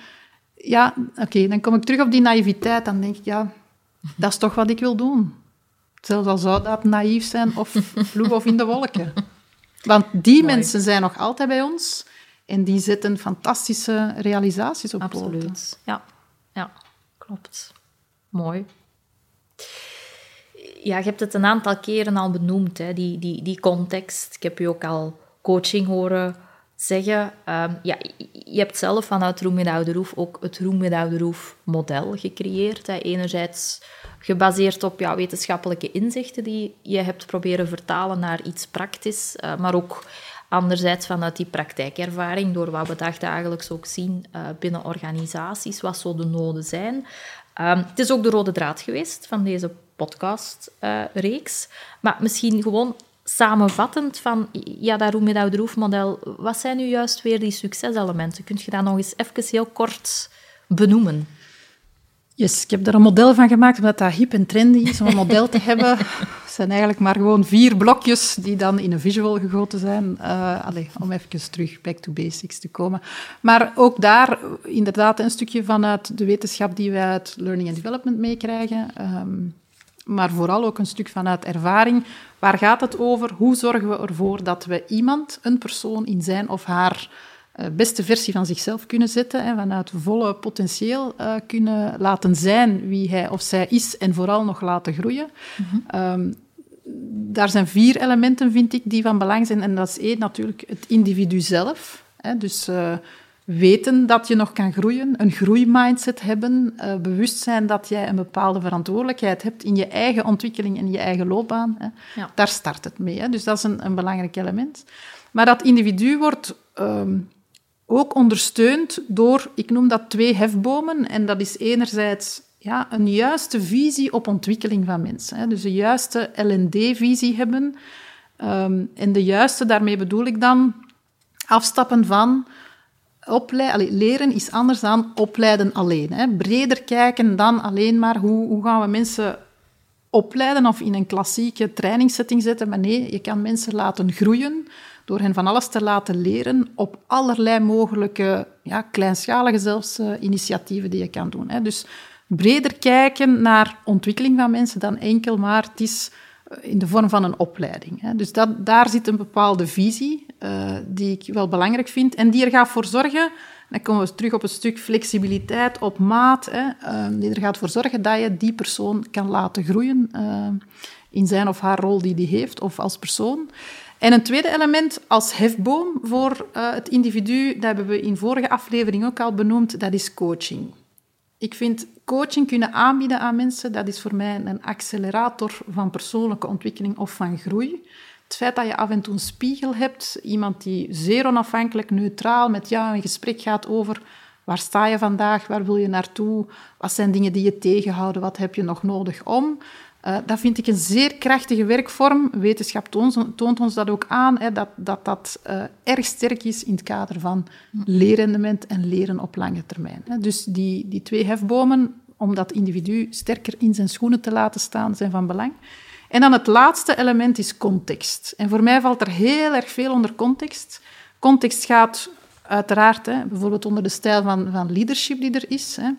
Ja, oké, dan kom ik terug op die naïviteit. Dan denk ik, ja, dat is toch wat ik wil doen. Zelfs al zou dat naïef zijn of vloeg of in de wolken. Want die mensen zijn nog altijd bij ons en die zetten fantastische realisaties op Absoluut, ja. Ja, klopt. Mooi ja, je hebt het een aantal keren al benoemd, hè, die, die, die context. Ik heb je ook al coaching horen zeggen. Um, ja, je hebt zelf vanuit Room Without the Roof ook het Room Without the Roof model gecreëerd. Hè. Enerzijds gebaseerd op ja, wetenschappelijke inzichten die je hebt proberen vertalen naar iets praktisch, uh, maar ook anderzijds vanuit die praktijkervaring, door wat we dagelijks ook zien uh, binnen organisaties, wat zo de noden zijn. Um, het is ook de rode draad geweest van deze podcastreeks. maar misschien gewoon samenvattend van ja, dat Roem met model wat zijn nu juist weer die succeselementen? Kun je dat nog eens even heel kort benoemen? Yes, ik heb er een model van gemaakt, omdat dat hip en trendy is om een model te hebben. Het zijn eigenlijk maar gewoon vier blokjes die dan in een visual gegoten zijn. Uh, allez, om even terug back to basics te komen. Maar ook daar inderdaad een stukje vanuit de wetenschap die wij uit learning and development meekrijgen. Um, maar vooral ook een stuk vanuit ervaring. Waar gaat het over? Hoe zorgen we ervoor dat we iemand, een persoon, in zijn of haar uh, beste versie van zichzelf kunnen zetten en vanuit volle potentieel uh, kunnen laten zijn wie hij of zij is en vooral nog laten groeien. Mm -hmm. um, daar zijn vier elementen, vind ik, die van belang zijn. En dat is één, natuurlijk het individu zelf. Hè, dus uh, weten dat je nog kan groeien, een groeimindset hebben, uh, bewust zijn dat jij een bepaalde verantwoordelijkheid hebt in je eigen ontwikkeling en je eigen loopbaan. Hè. Ja. Daar start het mee. Hè. Dus dat is een, een, belangrijk element. Maar dat individu wordt um, ook ondersteund door, ik noem dat twee hefbomen. En dat is enerzijds ja, een juiste visie op ontwikkeling van mensen. Hè. Dus een juiste L&D-visie hebben. Um, en de juiste, daarmee bedoel ik dan afstappen van leren is anders dan opleiden alleen. Hè. Breder kijken dan alleen maar hoe, hoe gaan we mensen opleiden of in een klassieke trainingssetting zetten. Maar nee, je kan mensen laten groeien door hen van alles te laten leren op allerlei mogelijke, ja, kleinschalige zelfs, uh, initiatieven die je kan doen. Hè. Dus breder kijken naar ontwikkeling van mensen dan enkel maar het is in de vorm van een opleiding. Dus dat, daar zit een bepaalde visie uh, die ik wel belangrijk vind en die er gaat voor zorgen, dan komen we terug op een stuk flexibiliteit op maat, hè, uh, die er gaat voor zorgen dat je die persoon kan laten groeien uh, in zijn of haar rol die die heeft of als persoon. En een tweede element als hefboom voor het individu, dat hebben we in vorige aflevering ook al benoemd, dat is coaching. Ik vind coaching kunnen aanbieden aan mensen, dat is voor mij een accelerator van persoonlijke ontwikkeling of van groei. Het feit dat je af en toe een spiegel hebt, iemand die zeer onafhankelijk, neutraal met jou in gesprek gaat over waar sta je vandaag, waar wil je naartoe, wat zijn dingen die je tegenhouden, wat heb je nog nodig om. Uh, dat vind ik een zeer krachtige werkvorm. Wetenschap toont, toont ons dat ook aan, hè, dat dat, dat uh, erg sterk is in het kader van leerrendement en leren op lange termijn. Hè. Dus die, die twee hefbomen, om dat individu sterker in zijn schoenen te laten staan, zijn van belang. En dan het laatste element is context. En voor mij valt er heel erg veel onder context. Context gaat uiteraard hè, bijvoorbeeld onder de stijl van, van leadership die er is. Hè.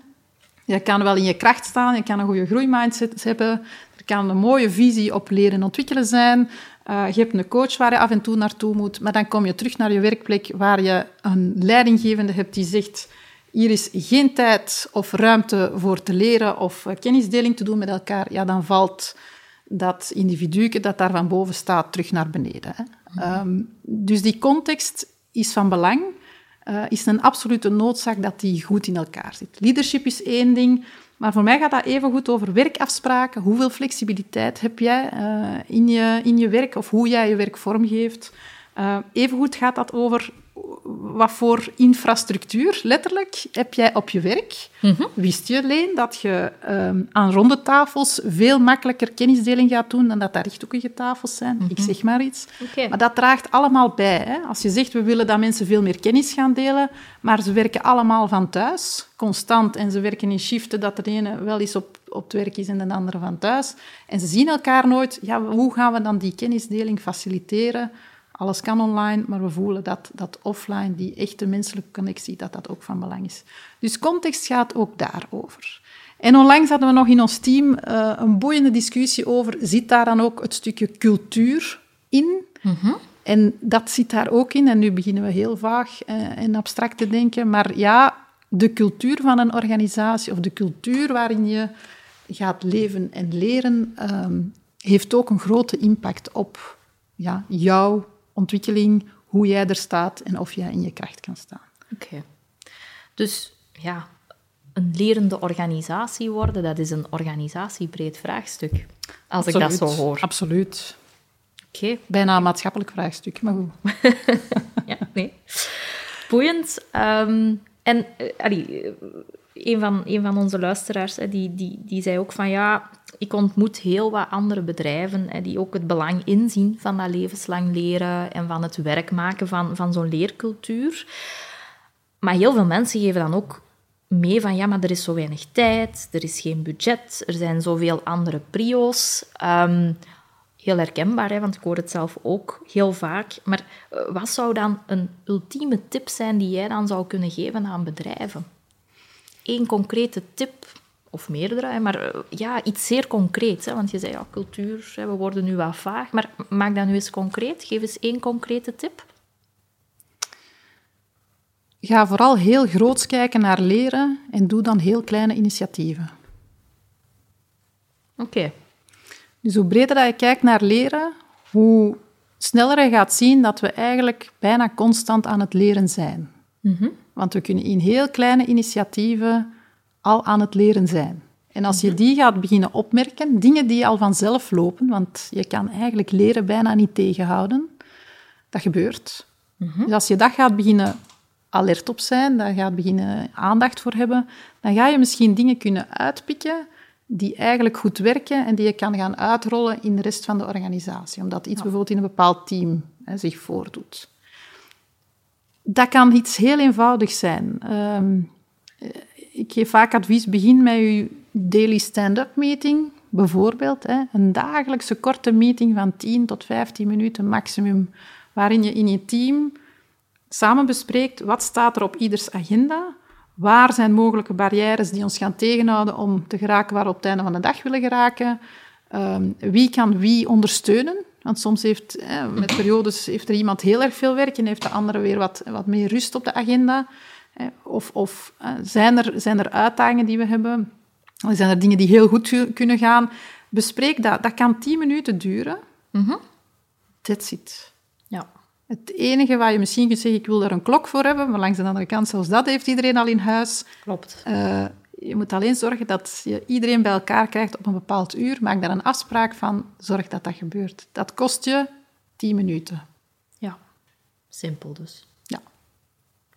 Je kan wel in je kracht staan, je kan een goede groeimindset hebben, er kan een mooie visie op leren en ontwikkelen zijn. Uh, je hebt een coach waar je af en toe naartoe moet, maar dan kom je terug naar je werkplek waar je een leidinggevende hebt die zegt hier is geen tijd of ruimte voor te leren of kennisdeling te doen met elkaar, ja, dan valt dat individu dat daar van boven staat terug naar beneden. Hè. Um, dus die context is van belang, uh, is een absolute noodzaak dat die goed in elkaar zit. Leadership is één ding, maar voor mij gaat dat even goed over werkafspraken. Hoeveel flexibiliteit heb jij uh, in, je, in je werk of hoe jij je werk vormgeeft? Uh, evengoed gaat dat over wat voor infrastructuur, letterlijk, heb jij op je werk? Mm -hmm. Wist je, Leen, dat je um, aan ronde tafels veel makkelijker kennisdeling gaat doen dan dat daar rechthoekige tafels zijn? Mm -hmm. Ik mhm. zeg maar iets. Okay. Maar dat draagt allemaal bij. Hè? Als je zegt, we willen dat mensen veel meer kennis gaan delen, maar ze werken allemaal van thuis, constant, en ze werken in shiften dat de ene wel eens op, op het werk is en de andere van thuis, en ze zien elkaar nooit, ja, hoe gaan we dan die kennisdeling faciliteren? Alles kan online, maar we voelen dat, dat offline, die echte menselijke connectie, dat dat ook van belang is. Dus context gaat ook daarover. En onlangs hadden we nog in ons team uh, een boeiende discussie over, zit daar dan ook het stukje cultuur in? Mm -hmm. En dat zit daar ook in. En nu beginnen we heel vaag uh, en abstract te denken. Maar ja, de cultuur van een organisatie of de cultuur waarin je gaat leven en leren, um, heeft ook een grote impact op ja, jouw ontwikkeling, hoe jij er staat en of jij in je kracht kan staan. Oké. Okay. Dus ja, een lerende organisatie worden, dat is een organisatiebreed vraagstuk. Als absoluut, ik dat zo hoor. Absoluut. Oké. Okay. Bijna een maatschappelijk vraagstuk, maar goed. ja, nee. Boeiend. Um, en uh, allee, een van, van onze luisteraars, die, die, die zei ook van ja, ik ontmoet heel wat andere bedrijven hè, die ook het belang inzien van dat levenslang leren en van het werk maken van, van zo'n leercultuur. Maar heel veel mensen geven dan ook mee van ja, maar er is zo weinig tijd, er is geen budget, er zijn zoveel andere prio's. Um, heel herkenbaar, hè, want ik hoor het zelf ook heel vaak. Maar eh, wat zou dan een ultieme tip zijn die jij dan zou kunnen geven aan bedrijven? Eén concrete tip, of meerdere, maar eh, ja, iets zeer concreets. Hè, want je zei, ja, cultuur, we worden nu wat vaag. Maar maak dat nu eens concreet. Geef eens één concrete tip. Ga vooral heel groots kijken naar leren en doe dan heel kleine initiatieven. Oké. Dus hoe breder dat je kijkt naar leren, hoe sneller je gaat zien dat we eigenlijk bijna constant aan het leren zijn. Mhm. Want we kunnen in heel kleine initiatieven al aan het leren zijn. En als je Mhm. die gaat beginnen opmerken, dingen die al vanzelf lopen, want je kan eigenlijk leren bijna niet tegenhouden, dat gebeurt. Mhm. Dus als je dat gaat beginnen alert op zijn, daar gaat beginnen aandacht voor hebben, dan ga je misschien dingen kunnen uitpikken die eigenlijk goed werken en die je kan gaan uitrollen in de rest van de organisatie, omdat iets bijvoorbeeld in een bepaald team hè, zich voordoet. Dat kan iets heel eenvoudigs zijn. Ehm, eh, ik geef vaak advies, begin met je daily stand-up meeting, bijvoorbeeld. Hè, een dagelijkse korte meeting van 10 tot 15 minuten maximum, waarin je in je team samen bespreekt wat staat er op ieders agenda, waar zijn mogelijke barrières die ons gaan tegenhouden om te geraken waar we op het einde van de dag willen geraken, Ehm, wie kan wie ondersteunen. Want soms heeft, eh, met periodes heeft er iemand heel erg veel werk en heeft de andere weer wat, wat meer rust op de agenda. Eh, Of, of eh, zijn, er, zijn er uitdagingen die we hebben? Zijn er dingen die heel goed ku- kunnen gaan? Bespreek dat. Dat kan tien minuten duren. Mhm. That's it. Ja. Het enige waar je misschien kunt zeggen, ik wil daar een klok voor hebben, maar langs de andere kant, zelfs dat heeft iedereen al in huis. Klopt. Eh, je moet alleen zorgen dat je iedereen bij elkaar krijgt op een bepaald uur. Maak daar een afspraak van, zorg dat dat gebeurt. Dat kost je tien minuten. Ja. Simpel dus. Ja.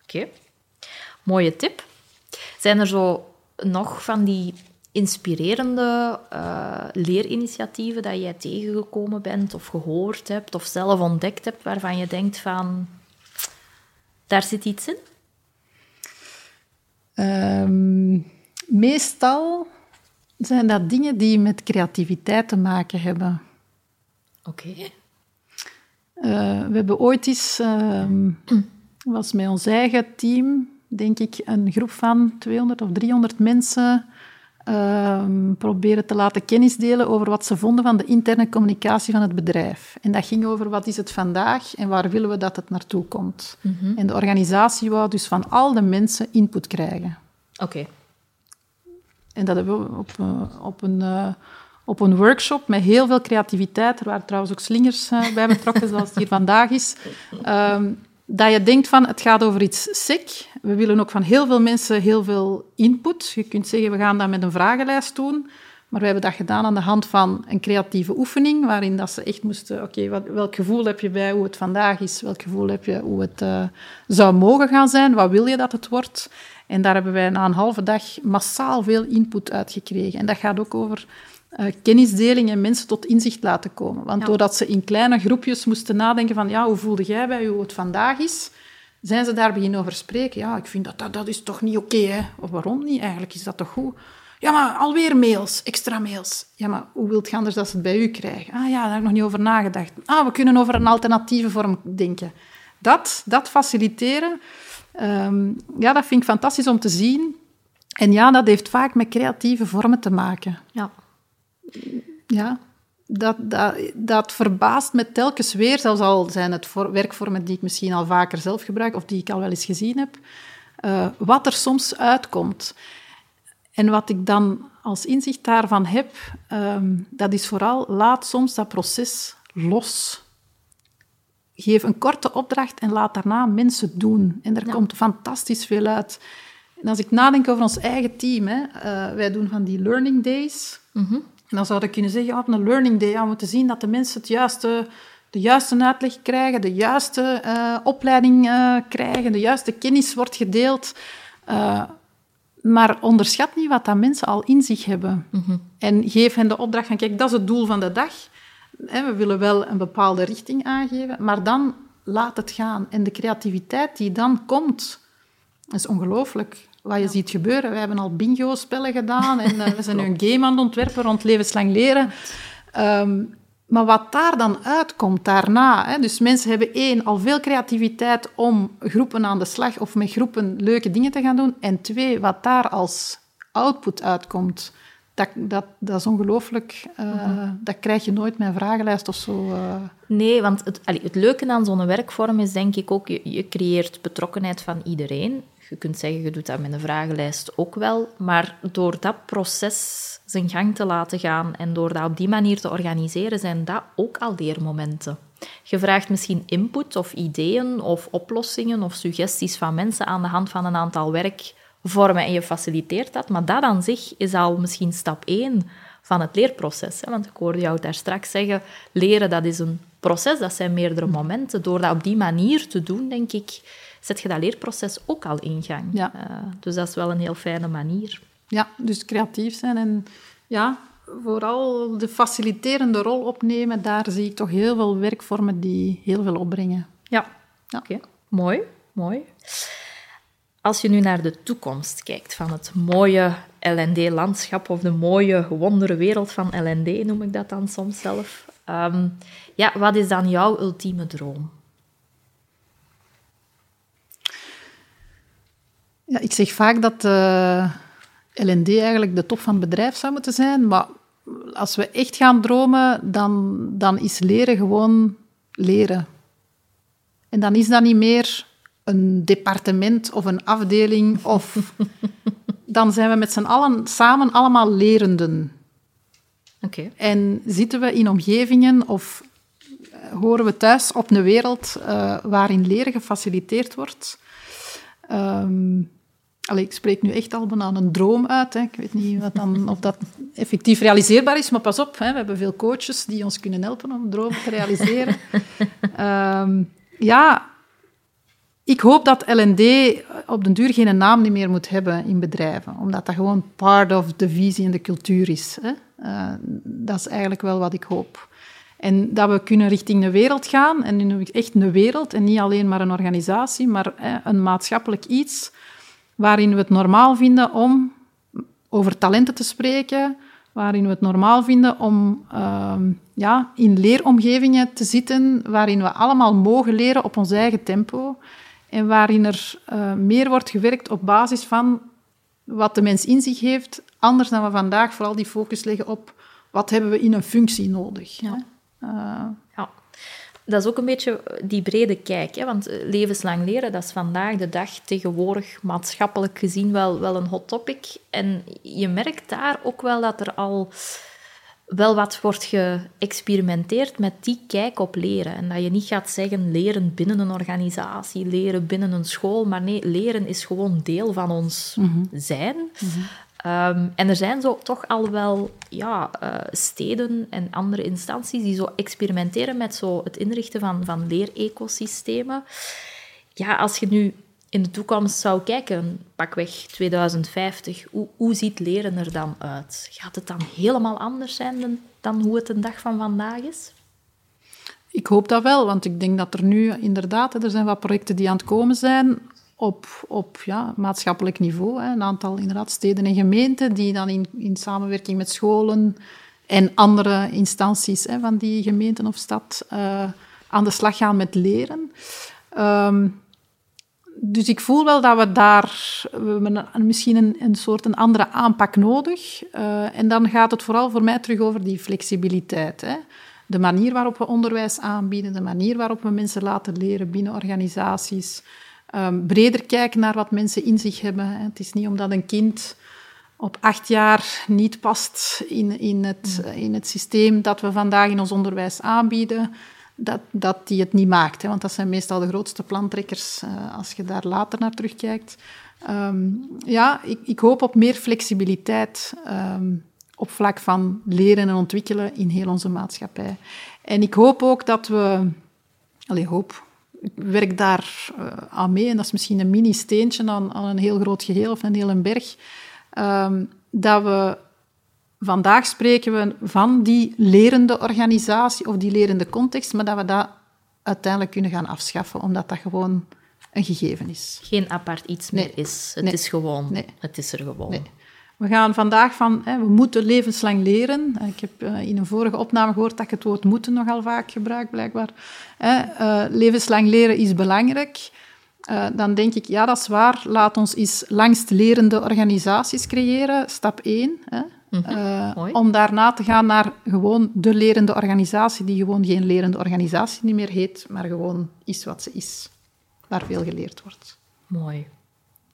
Oké. Mooie tip. Zijn er zo nog van die inspirerende eh, leerinitiatieven dat jij tegengekomen bent of gehoord hebt of zelf ontdekt hebt waarvan je denkt van daar zit iets in? Ehm, meestal zijn dat dingen die met creativiteit te maken hebben. Oké. Eh, we hebben ooit eens, ehm, was met ons eigen team, denk ik, een groep van 200 of 300 mensen ehm, proberen te laten kennis delen over wat ze vonden van de interne communicatie van het bedrijf. En dat ging over wat is het vandaag en waar willen we dat het naartoe komt. En de organisatie wou dus van al de mensen input krijgen. Oké. En dat hebben we op, eh, op, een, eh, op een workshop met heel veel creativiteit. Er waren trouwens ook slingers eh, bij betrokken, zoals het hier vandaag is. Ehm, dat je denkt van, het gaat over iets sec. We willen ook van heel veel mensen heel veel input. Je kunt zeggen, we gaan dat met een vragenlijst doen. Maar we hebben dat gedaan aan de hand van een creatieve oefening, waarin dat ze echt moesten... Oké, welk gevoel heb je bij hoe het vandaag is? Welk gevoel heb je hoe het eh, zou mogen gaan zijn? Wat wil je dat het wordt? En daar hebben wij na een halve dag massaal veel input uit gekregen. En dat gaat ook over eh, kennisdeling en mensen tot inzicht laten komen. Want Ja. doordat ze in kleine groepjes moesten nadenken van ja, hoe voelde jij bij hoe het vandaag is, zijn ze daar beginnen over spreken. Ja, ik vind dat dat, dat is toch niet oké, hè? Of waarom niet? Eigenlijk is dat toch goed? Ja, maar alweer mails, extra mails. Ja, maar hoe wilt je anders dat ze het bij u krijgen? Ah ja, daar heb ik nog niet over nagedacht. Ah, we kunnen over een alternatieve vorm denken. Dat, dat faciliteren, ehm, ja, dat vind ik fantastisch om te zien. En ja, dat heeft vaak met creatieve vormen te maken. Ja. Ja, dat, dat, dat verbaast me telkens weer, zelfs al zijn het voor, werkvormen die ik misschien al vaker zelf gebruik of die ik al wel eens gezien heb, eh, wat er soms uitkomt. En wat ik dan als inzicht daarvan heb, ehm, dat is vooral laat soms dat proces los. Geef een korte opdracht en laat daarna mensen doen. En er Ja. komt fantastisch veel uit. En als ik nadenk over ons eigen team, hè, eh, wij doen van die learning days. Mhm. En dan zou ik kunnen zeggen, op een learning day, ja, we moeten zien dat de mensen het juiste, de juiste uitleg krijgen, de juiste eh, opleiding eh, krijgen, de juiste kennis wordt gedeeld. Eh, Maar onderschat niet wat dat mensen al in zich hebben. En geef hen de opdracht van, kijk, dat is het doel van de dag. We willen wel een bepaalde richting aangeven, maar dan laat het gaan. En de creativiteit die dan komt, is ongelooflijk. Wat je ziet gebeuren. We hebben al bingo-spellen gedaan en uh, we zijn nu een game aan het ontwerpen rond levenslang leren. Ehm, maar wat daar dan uitkomt daarna, hè, dus mensen hebben één, al veel creativiteit om groepen aan de slag of met groepen leuke dingen te gaan doen. En twee, wat daar als output uitkomt, dat, dat, dat is ongelooflijk. Uh, Dat krijg je nooit met een vragenlijst of zo. Uh. Nee, want het, allee, het leuke aan zo'n werkvorm is denk ik ook, je, je creëert betrokkenheid van iedereen. Je kunt zeggen, je doet dat met een vragenlijst ook wel. Maar door dat proces zijn gang te laten gaan en door dat op die manier te organiseren, zijn dat ook al leermomenten. Je vraagt misschien input of ideeën of oplossingen of suggesties van mensen aan de hand van een aantal werkvormen en je faciliteert dat. Maar dat aan zich is al misschien stap één van het leerproces. Want ik hoorde jou daar straks zeggen, leren dat is een proces, dat zijn meerdere momenten. Door dat op die manier te doen, denk ik, zet je dat leerproces ook al in gang. Ja. Uh, dus dat is wel een heel fijne manier. Ja, dus creatief zijn en ja, vooral de faciliterende rol opnemen, daar zie ik toch heel veel werkvormen die heel veel opbrengen. Ja, ja. oké. Mooi, mooi. Als je nu naar de toekomst kijkt van het mooie LND-landschap of de mooie, wondere wereld van LND, noem ik dat dan soms zelf. Um, ja, wat is dan jouw ultieme droom? Ja, ik zeg vaak dat uh, LND eigenlijk de top van het bedrijf zou moeten zijn, maar als we echt gaan dromen, dan, dan is leren gewoon leren. En dan is dat niet meer een departement of een afdeling, of dan zijn we met z'n allen samen allemaal lerenden. Okay. En zitten we in omgevingen of eh, horen we thuis op een wereld uh, waarin leren gefaciliteerd wordt. Um, Allee, ik spreek nu echt al bijna een droom uit. Hè. Ik weet niet wat dan, of dat effectief realiseerbaar is, maar pas op. Hè. We hebben veel coaches die ons kunnen helpen om dromen te realiseren. um, ja, ik hoop dat LND op den duur geen naam meer moet hebben in bedrijven, omdat dat gewoon part of de visie en de cultuur is. Hè. Uh, dat is eigenlijk wel wat ik hoop. En dat we kunnen richting de wereld gaan, en nu echt een wereld, en niet alleen maar een organisatie, maar hè, een maatschappelijk iets waarin we het normaal vinden om over talenten te spreken, waarin we het normaal vinden om uh, ja, in leeromgevingen te zitten, waarin we allemaal mogen leren op ons eigen tempo en waarin er uh, meer wordt gewerkt op basis van wat de mens in zich heeft, anders dan we vandaag vooral die focus leggen op wat hebben we in een functie nodig. Ja. Uh, ja dat is ook een beetje die brede kijk. Hè? Want eh, levenslang leren, dat is vandaag de dag tegenwoordig maatschappelijk gezien wel, wel een hot topic. En je merkt daar ook wel dat er al wel wat wordt geëxperimenteerd met die kijk op leren. En dat je niet gaat zeggen leren binnen een organisatie, leren binnen een school. Maar nee, leren is gewoon deel van ons mhm. zijn. Mhm. Um, en er zijn zo toch al wel ja, uh, steden en andere instanties die zo experimenteren met zo het inrichten van, van leerecosystemen. Ja, als je nu in de toekomst zou kijken, pakweg 2050, hoe, hoe ziet leren er dan uit? Gaat het dan helemaal anders zijn dan, dan hoe het een dag van vandaag is? Ik hoop dat wel, want ik denk dat er nu inderdaad, er zijn wat projecten die aan het komen zijn op, op ja, maatschappelijk niveau. Hè. Een aantal inderdaad, steden en gemeenten die dan in, in samenwerking met scholen en andere instanties hè, van die gemeenten of stad uh, aan de slag gaan met leren. Um, dus ik voel wel dat we daar we misschien een, een soort een andere aanpak nodig. Uh, en dan gaat het vooral voor mij terug over die flexibiliteit. Hè. De manier waarop we onderwijs aanbieden, de manier waarop we mensen laten leren binnen organisaties. Um, breder kijken naar wat mensen in zich hebben. Het is niet omdat een kind op acht jaar niet past in, in, het, mm. in het systeem dat we vandaag in ons onderwijs aanbieden, dat, dat die het niet maakt. Hè? Want dat zijn meestal de grootste plantrekkers uh, als je daar later naar terugkijkt. Um, ja, ik, ik, hoop op meer flexibiliteit um, op vlak van leren en ontwikkelen in heel onze maatschappij. En ik hoop ook dat we... Allee, hoop ik werk daar uh, aan mee en dat is misschien een mini-steentje aan, aan, een heel groot geheel of een hele berg. Um, dat we vandaag spreken we van die lerende organisatie of die lerende context, maar dat we dat uiteindelijk kunnen gaan afschaffen, omdat dat gewoon een gegeven is. Geen apart iets meer is. Het is gewoon. Nee. Het is er gewoon. We gaan vandaag van, hè, we moeten levenslang leren. Ik heb uh, in een vorige opname gehoord dat ik het woord moeten nogal vaak gebruik, blijkbaar. Hè, uh, levenslang leren is belangrijk. Uh, dan denk ik, ja, dat is waar. Laat ons eens langst lerende organisaties creëren. Stap 1. Hè. Mm om daarna te gaan naar gewoon de lerende organisatie, die gewoon geen lerende organisatie niet meer heet, maar gewoon is wat ze is. Waar veel geleerd wordt. Mooi.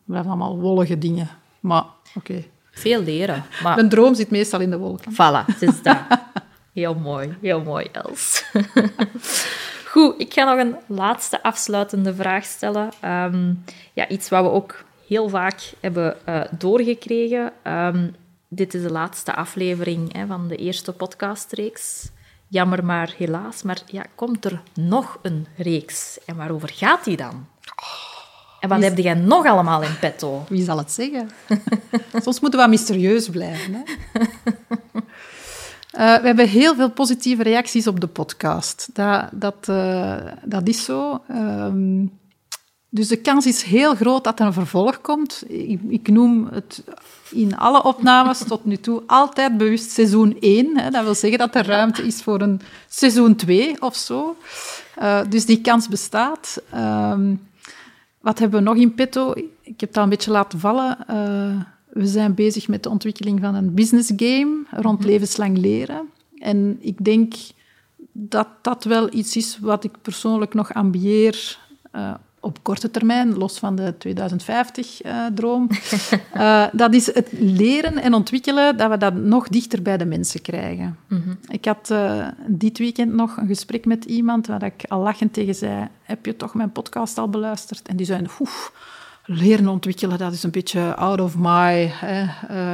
Dat zijn allemaal wollige dingen. Maar, oké. Veel leren. Maar... Een droom zit meestal in de wolken. Voilà, het is dat. Heel mooi, heel mooi, Els. Goed, ik ga nog een laatste afsluitende vraag stellen. Um, ja, iets wat we ook heel vaak hebben uh, doorgekregen. Um, dit is de laatste aflevering hè, van de eerste podcastreeks. Jammer maar helaas, maar ja, komt er nog een reeks? En waarover gaat die dan? En wat heb jij nog allemaal in petto? Wie zal het zeggen? Soms moeten we wat mysterieus blijven. Hè? Uh, we hebben heel veel positieve reacties op de podcast. Dat, dat, uh, dat is zo. Um, dus de kans is heel groot dat er een vervolg komt. Ik, ik noem het in alle opnames tot nu toe altijd bewust seizoen 1. Hè. Dat wil zeggen dat er ruimte is voor een seizoen 2 of zo. Uh, dus die kans bestaat. Um, wat hebben we nog in petto? Ik heb het al een beetje laten vallen. Uh, we zijn bezig met de ontwikkeling van een business game rond mhm. levenslang leren. En ik denk dat dat wel iets is wat ik persoonlijk nog ambieer uh, op korte termijn, los van de 2050-droom. Uh, uh, dat is het leren en ontwikkelen, dat we dat nog dichter bij de mensen krijgen. Mm -hmm. Ik had uh, dit weekend nog een gesprek met iemand waar ik al lachend tegen zei, heb je toch mijn podcast al beluisterd? En die zei, oef, leren ontwikkelen, dat is een beetje out of my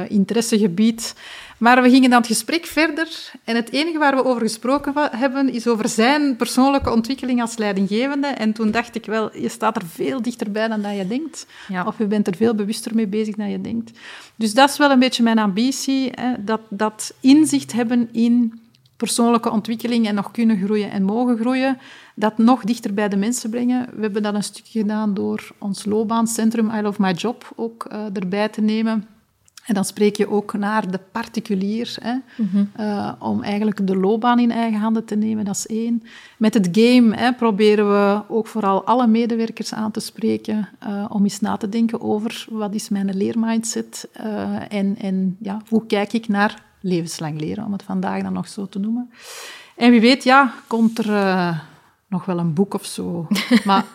interessegebied. Maar we gingen dan het gesprek verder en het enige waar we over gesproken hebben is over zijn persoonlijke ontwikkeling als leidinggevende. En toen dacht ik wel, je staat er veel dichterbij dan dat je denkt. Ja. Of je bent er veel bewuster mee bezig dan je denkt. Dus dat is wel een beetje mijn ambitie, hè, dat, dat inzicht hebben in persoonlijke ontwikkeling en nog kunnen groeien en mogen groeien, dat nog dichter bij de mensen brengen. We hebben dat een stukje gedaan door ons loopbaancentrum I Love My Job ook uh, erbij te nemen. En dan spreek je ook naar de particulier, hè, mm -hmm. uh, om eigenlijk de loopbaan in eigen handen te nemen, dat is één. Met het game hè, proberen we ook vooral alle medewerkers aan te spreken uh, om eens na te denken over wat is mijn leermindset uh, en, en ja, hoe kijk ik naar levenslang leren, om het vandaag dan nog zo te noemen. En wie weet, ja, komt er nog wel een boek of zo. Maar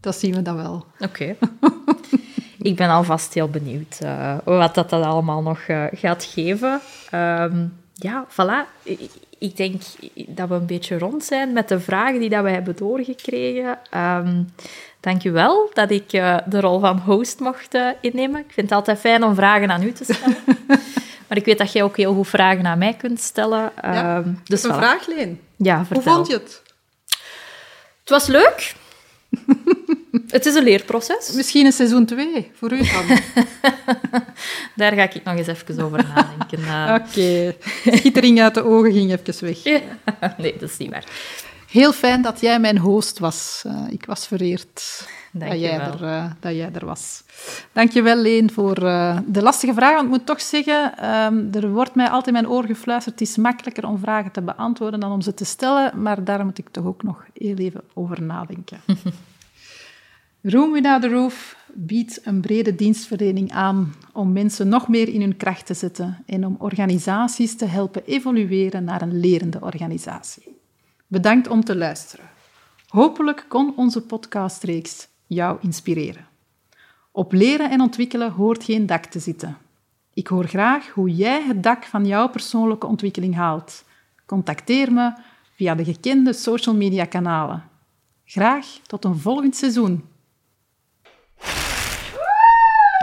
dat zien we dan wel. Oké. ik ben alvast heel benieuwd uh, wat dat, dat allemaal nog uh, gaat geven. Um, ja, voilà. Ik denk dat we een beetje rond zijn met de vragen die dat we hebben doorgekregen. Um, Dank je wel dat ik uh, de rol van host mocht innemen. Ik vind het altijd fijn om vragen aan u te stellen. maar ik weet dat jij ook heel goed vragen aan mij kunt stellen. Ja, um, dus een voilà. vraag, Leen. Ja, vertel. Hoe vond je het? Het was leuk. Het is een leerproces. Misschien een seizoen 2 voor u dan. Daar ga ik nog eens even over nadenken. Uh... Oké. Okay. Schittering uit de ogen ging even weg. Nee, dat is niet waar. Heel fijn dat jij mijn host was. Uh, ik was vereerd dat jij, er, uh, dat jij er was. Dank je wel, Leen, voor de lastige vraag. Want ik moet toch zeggen, um, er wordt mij altijd mijn oor gefluisterd. Het is makkelijker om vragen te beantwoorden dan om ze te stellen. Maar daar moet ik toch ook nog heel even over nadenken. Room Without the Roof biedt een brede dienstverlening aan om mensen nog meer in hun kracht te zetten en om organisaties te helpen evolueren naar een lerende organisatie. Bedankt om te luisteren. Hopelijk kon onze podcastreeks jou inspireren. Op leren en ontwikkelen hoort geen dak te zitten. Ik hoor graag hoe jij het dak van jouw persoonlijke ontwikkeling haalt. Contacteer me via de gekende social media kanalen. Graag tot een volgend seizoen.